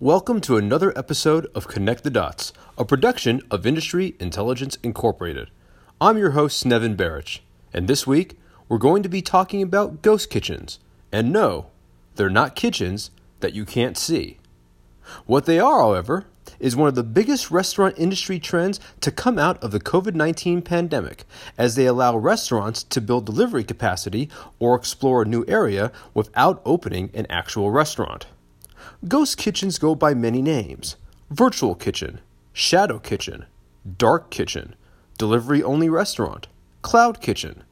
Welcome to another episode of Connect the Dots, a production of Industry Intelligence Incorporated. I'm your host, Nevin Barich, and this week we're going to be talking about ghost kitchens. And no, they're not kitchens that you can't see. What they are, however, is one of the biggest restaurant industry trends to come out of the COVID 19 pandemic, as they allow restaurants to build delivery capacity or explore a new area without opening an actual restaurant. Ghost kitchens go by many names virtual kitchen, shadow kitchen, dark kitchen, delivery only restaurant, cloud kitchen.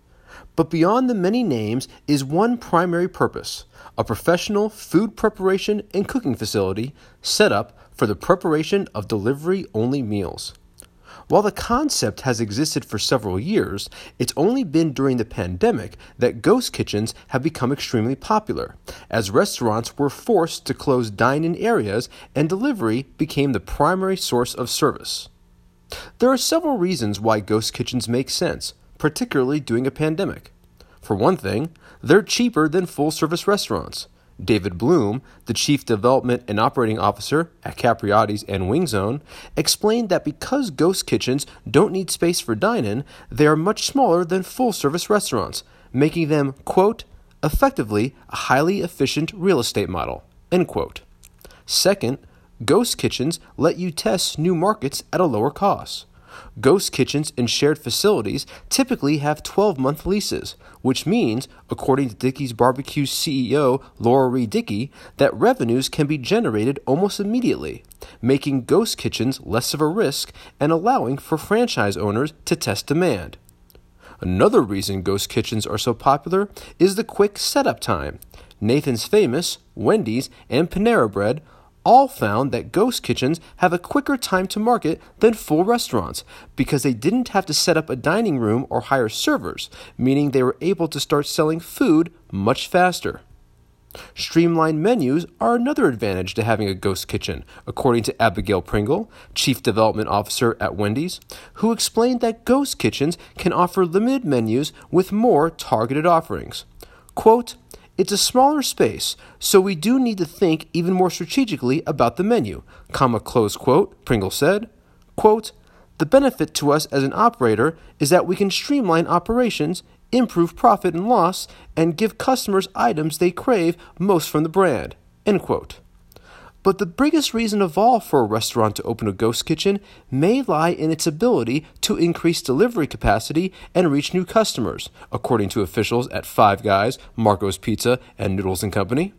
But beyond the many names is one primary purpose a professional food preparation and cooking facility set up for the preparation of delivery only meals. While the concept has existed for several years, it's only been during the pandemic that ghost kitchens have become extremely popular, as restaurants were forced to close dine in areas and delivery became the primary source of service. There are several reasons why ghost kitchens make sense, particularly during a pandemic. For one thing, they're cheaper than full service restaurants. David Bloom, the Chief Development and Operating Officer at Capriotti's and Wing Zone, explained that because ghost kitchens don't need space for dine in, they are much smaller than full service restaurants, making them, quote, effectively a highly efficient real estate model, end quote. Second, ghost kitchens let you test new markets at a lower cost. Ghost kitchens and shared facilities typically have 12 month leases, which means, according to Dickey's Barbecue CEO Laura Reed Dickey, that revenues can be generated almost immediately, making ghost kitchens less of a risk and allowing for franchise owners to test demand. Another reason ghost kitchens are so popular is the quick setup time. Nathan's Famous, Wendy's, and Panera Bread all found that ghost kitchens have a quicker time to market than full restaurants because they didn't have to set up a dining room or hire servers, meaning they were able to start selling food much faster. Streamlined menus are another advantage to having a ghost kitchen, according to Abigail Pringle, Chief Development Officer at Wendy's, who explained that ghost kitchens can offer limited menus with more targeted offerings. Quote, it's a smaller space, so we do need to think even more strategically about the menu, comma close quote, Pringle said. Quote, the benefit to us as an operator is that we can streamline operations, improve profit and loss, and give customers items they crave most from the brand. End quote. But the biggest reason of all for a restaurant to open a ghost kitchen may lie in its ability to increase delivery capacity and reach new customers, according to officials at Five Guys, Marco's Pizza, and Noodles and Company.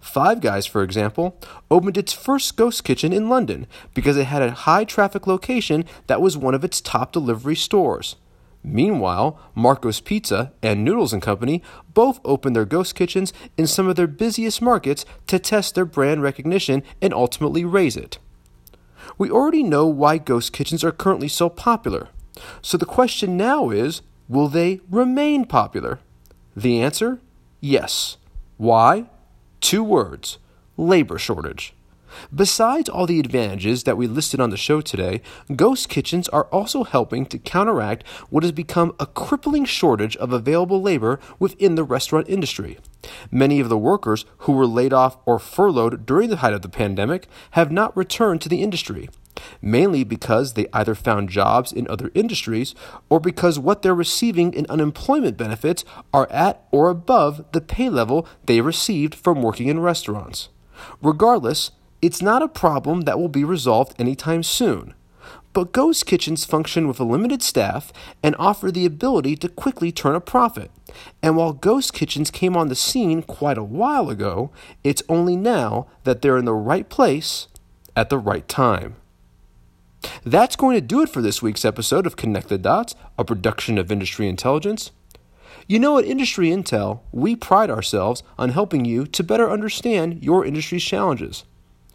Five Guys, for example, opened its first ghost kitchen in London because it had a high traffic location that was one of its top delivery stores. Meanwhile, Marco's Pizza and Noodles and Company both opened their ghost kitchens in some of their busiest markets to test their brand recognition and ultimately raise it. We already know why ghost kitchens are currently so popular. So the question now is will they remain popular? The answer yes. Why? Two words labor shortage. Besides all the advantages that we listed on the show today, ghost kitchens are also helping to counteract what has become a crippling shortage of available labor within the restaurant industry. Many of the workers who were laid off or furloughed during the height of the pandemic have not returned to the industry, mainly because they either found jobs in other industries or because what they're receiving in unemployment benefits are at or above the pay level they received from working in restaurants. Regardless, it's not a problem that will be resolved anytime soon. But ghost kitchens function with a limited staff and offer the ability to quickly turn a profit. And while ghost kitchens came on the scene quite a while ago, it's only now that they're in the right place at the right time. That's going to do it for this week's episode of Connect the Dots, a production of Industry Intelligence. You know, at Industry Intel, we pride ourselves on helping you to better understand your industry's challenges.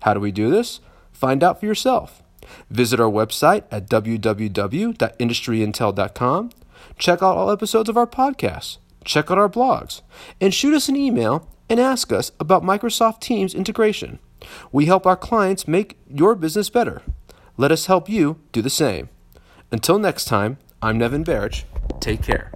How do we do this? Find out for yourself. Visit our website at www.industryintel.com. Check out all episodes of our podcasts. Check out our blogs. And shoot us an email and ask us about Microsoft Teams integration. We help our clients make your business better. Let us help you do the same. Until next time, I'm Nevin Barich. Take care.